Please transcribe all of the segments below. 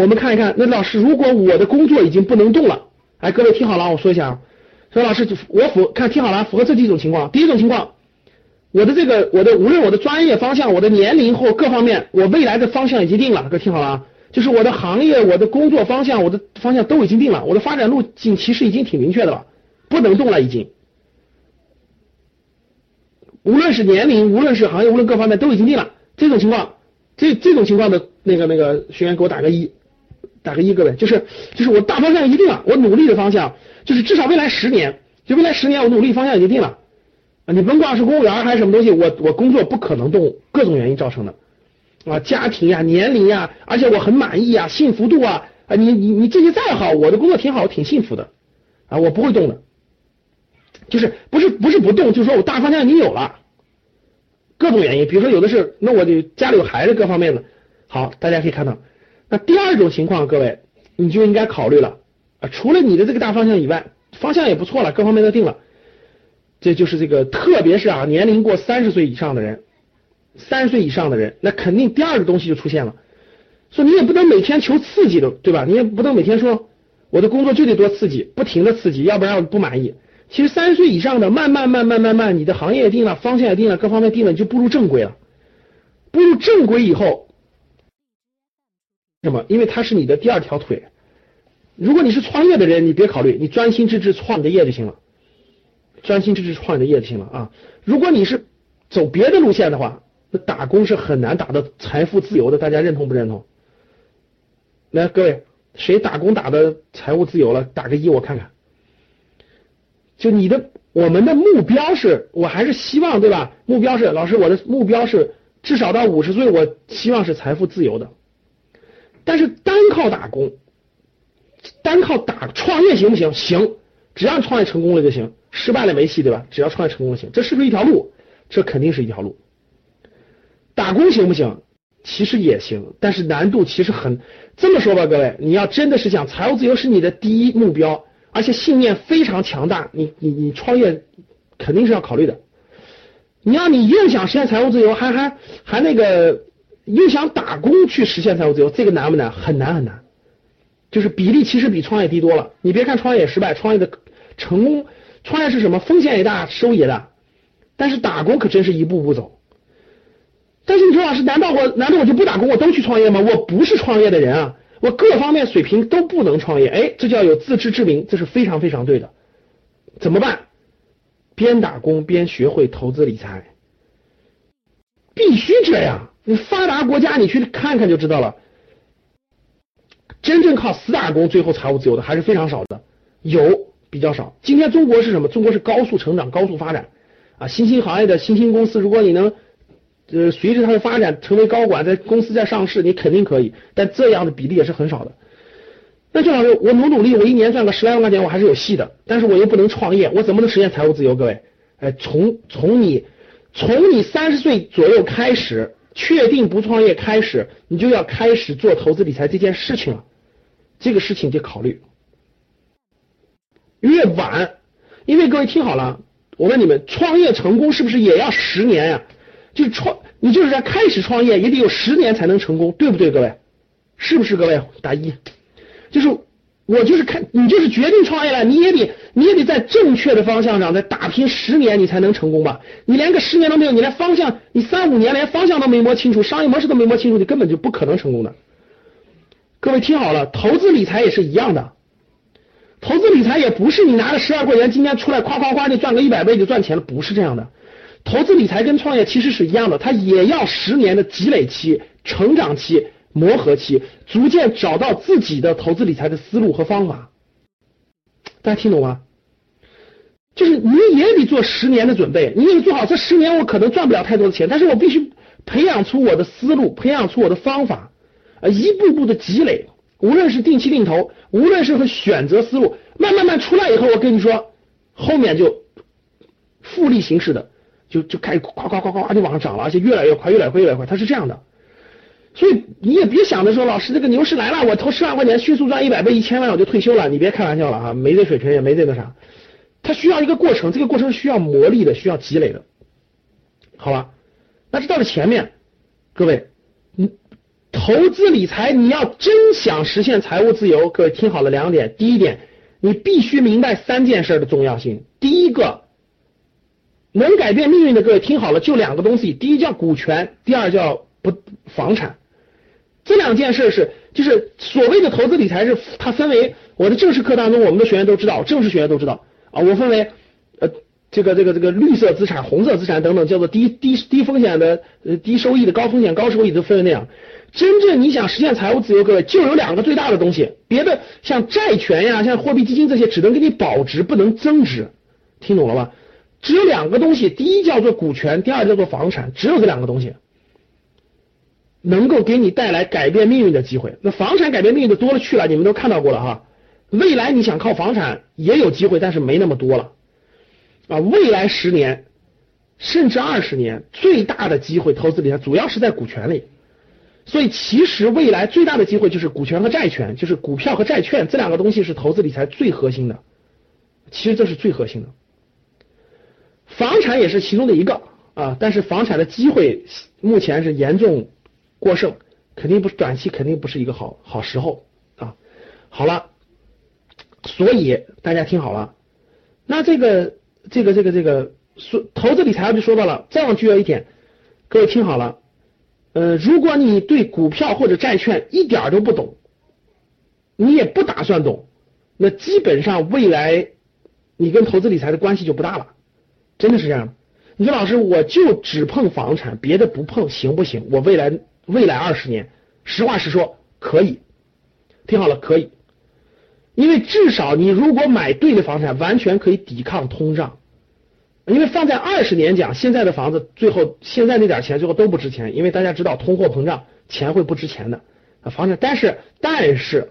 我们看一看，那老师，如果我的工作已经不能动了，哎，各位听好了，我说一下啊，说老师，我符看听好了，符合这几种情况。第一种情况，我的这个我的无论我的专业方向、我的年龄或各方面，我未来的方向已经定了，各位听好了啊，就是我的行业、我的工作方向、我的方向都已经定了，我的发展路径其实已经挺明确的了，不能动了已经。无论是年龄，无论是行业，无论各方面都已经定了，这种情况，这这种情况的那个那个学员给我打个一。打个一，各位，就是就是我大方向一定了，我努力的方向就是至少未来十年，就未来十年我努力方向已经定了啊！你甭管是公务员还是什么东西，我我工作不可能动，各种原因造成的啊，家庭呀、年龄呀，而且我很满意啊，幸福度啊啊，你你你这些再好，我的工作挺好，挺幸福的啊，我不会动的，就是不是不是不动，就是说我大方向已经有了，各种原因，比如说有的是，那我就家里有孩子，各方面的，好，大家可以看到。那第二种情况，各位你就应该考虑了啊，除了你的这个大方向以外，方向也不错了，各方面都定了，这就是这个，特别是啊，年龄过三十岁以上的人，三十岁以上的人，那肯定第二个东西就出现了，说你也不能每天求刺激的，对吧？你也不能每天说我的工作就得多刺激，不停的刺激，要不然我不满意。其实三十岁以上的，慢慢慢慢慢慢，你的行业定了，方向也定了，各方面定了，你就步入正轨了。步入正轨以后。什么？因为它是你的第二条腿。如果你是创业的人，你别考虑，你专心致志创你的业就行了，专心致志创你的业就行了啊。如果你是走别的路线的话，那打工是很难打到财富自由的。大家认同不认同？来，各位，谁打工打的财务自由了？打个一，我看看。就你的，我们的目标是，我还是希望，对吧？目标是，老师，我的目标是至少到五十岁，我希望是财富自由的。但是单靠打工，单靠打创业行不行？行，只要你创业成功了就行，失败了没戏，对吧？只要创业成功了行，这是不是一条路？这肯定是一条路。打工行不行？其实也行，但是难度其实很。这么说吧，各位，你要真的是想财务自由是你的第一目标，而且信念非常强大，你你你创业肯定是要考虑的。你要你又想实现财务自由，还还还那个。又想打工去实现财务自由，这个难不难？很难很难，就是比例其实比创业低多了。你别看创业失败，创业的成功，创业是什么？风险也大，收益也大。但是打工可真是一步步走。但是你说老师，难道我难道我就不打工，我都去创业吗？我不是创业的人啊，我各方面水平都不能创业。哎，这叫有自知之明，这是非常非常对的。怎么办？边打工边学会投资理财，必须这样。你发达国家，你去看看就知道了。真正靠死打工最后财务自由的还是非常少的，有比较少。今天中国是什么？中国是高速成长、高速发展啊！新兴行业的新兴公司，如果你能呃随着它的发展成为高管，在公司在上市，你肯定可以。但这样的比例也是很少的。那就老师，我努努力，我一年赚个十来万块钱，我还是有戏的。但是我又不能创业，我怎么能实现财务自由？各位，哎，从从你从你三十岁左右开始。确定不创业开始，你就要开始做投资理财这件事情了。这个事情得考虑，越晚，因为各位听好了，我问你们，创业成功是不是也要十年呀？就创，你就是在开始创业也得有十年才能成功，对不对？各位，是不是？各位打一，就是。我就是看你就是决定创业了，你也得你也得在正确的方向上再打拼十年，你才能成功吧？你连个十年都没有，你连方向，你三五年连方向都没摸清楚，商业模式都没摸清楚，你根本就不可能成功的。各位听好了，投资理财也是一样的，投资理财也不是你拿了十二块钱今天出来夸夸夸就赚个一百倍就赚钱了，不是这样的。投资理财跟创业其实是一样的，它也要十年的积累期、成长期。磨合期，逐渐找到自己的投资理财的思路和方法，大家听懂吗？就是你也得做十年的准备，你得做好这十年，我可能赚不了太多的钱，但是我必须培养出我的思路，培养出我的方法，啊，一步步的积累，无论是定期定投，无论是和选择思路，慢慢慢出来以后，我跟你说，后面就复利形式的，就就开始夸夸夸夸就往上涨了，而且越来越快，越来越快，越来越快，它是这样的。所以你也别想着说，老师这个牛市来了，我投十万块钱迅速赚一百倍、一千万我就退休了，你别开玩笑了啊，没这水平也没这个啥，它需要一个过程，这个过程需要磨砺的，需要积累的，好吧？那这到了前面，各位，你投资理财，你要真想实现财务自由，各位听好了两点。第一点，你必须明白三件事的重要性。第一个，能改变命运的，各位听好了，就两个东西。第一叫股权，第二叫不房产。这两件事是，就是所谓的投资理财是它分为我的正式课当中，我们的学员都知道，正式学员都知道啊。我分为呃这个这个这个绿色资产、红色资产等等，叫做低低低风险的、呃低收益的、高风险高收益的分为那样。真正你想实现财务自由，各位就有两个最大的东西，别的像债权呀、像货币基金这些，只能给你保值，不能增值，听懂了吧？只有两个东西，第一叫做股权，第二叫做房产，只有这两个东西能够给你带来改变命运的机会。那房产改变命运的多了去了，你们都看到过了哈。未来你想靠房产也有机会，但是没那么多了啊。未来十年甚至二十年，最大的机会投资理财主要是在股权里。所以，其实未来最大的机会就是股权和债权，就是股票和债券这两个东西是投资理财最核心的。其实这是最核心的，房产也是其中的一个啊。但是房产的机会目前是严重过剩，肯定不是短期，肯定不是一个好好时候啊。好了，所以大家听好了，那这个这个这个这个说投资理财就说到了，再往具要一点，各位听好了。呃，如果你对股票或者债券一点都不懂，你也不打算懂，那基本上未来你跟投资理财的关系就不大了，真的是这样。你说老师，我就只碰房产，别的不碰，行不行？我未来未来二十年，实话实说，可以。听好了，可以，因为至少你如果买对的房产，完全可以抵抗通胀。因为放在二十年讲，现在的房子最后现在那点钱最后都不值钱，因为大家知道通货膨胀，钱会不值钱的。房产，但是但是，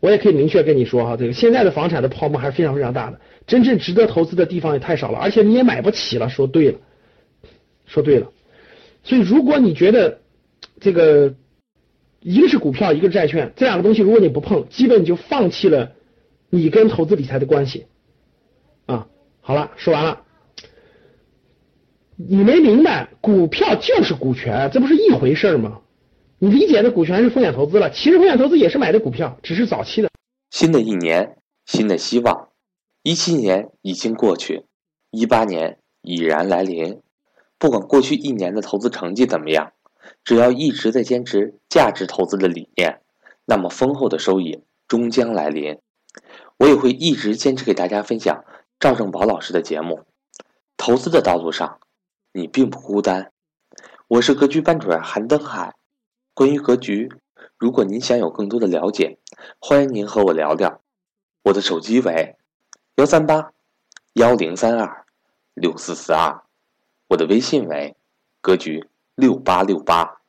我也可以明确跟你说哈，这个现在的房产的泡沫还是非常非常大的，真正值得投资的地方也太少了，而且你也买不起了。说对了，说对了。所以如果你觉得这个一个是股票，一个是债券，这两个东西如果你不碰，基本你就放弃了你跟投资理财的关系啊。好了，说完了。你没明白，股票就是股权，这不是一回事吗？你理解的股权是风险投资了，其实风险投资也是买的股票，只是早期的。新的一年，新的希望，一七年已经过去，一八年已然来临。不管过去一年的投资成绩怎么样，只要一直在坚持价值投资的理念，那么丰厚的收益终将来临。我也会一直坚持给大家分享赵正宝老师的节目，投资的道路上。你并不孤单，我是格局班主任韩登海。关于格局，如果您想有更多的了解，欢迎您和我聊聊。我的手机为幺三八幺零三二六四四二，我的微信为格局六八六八。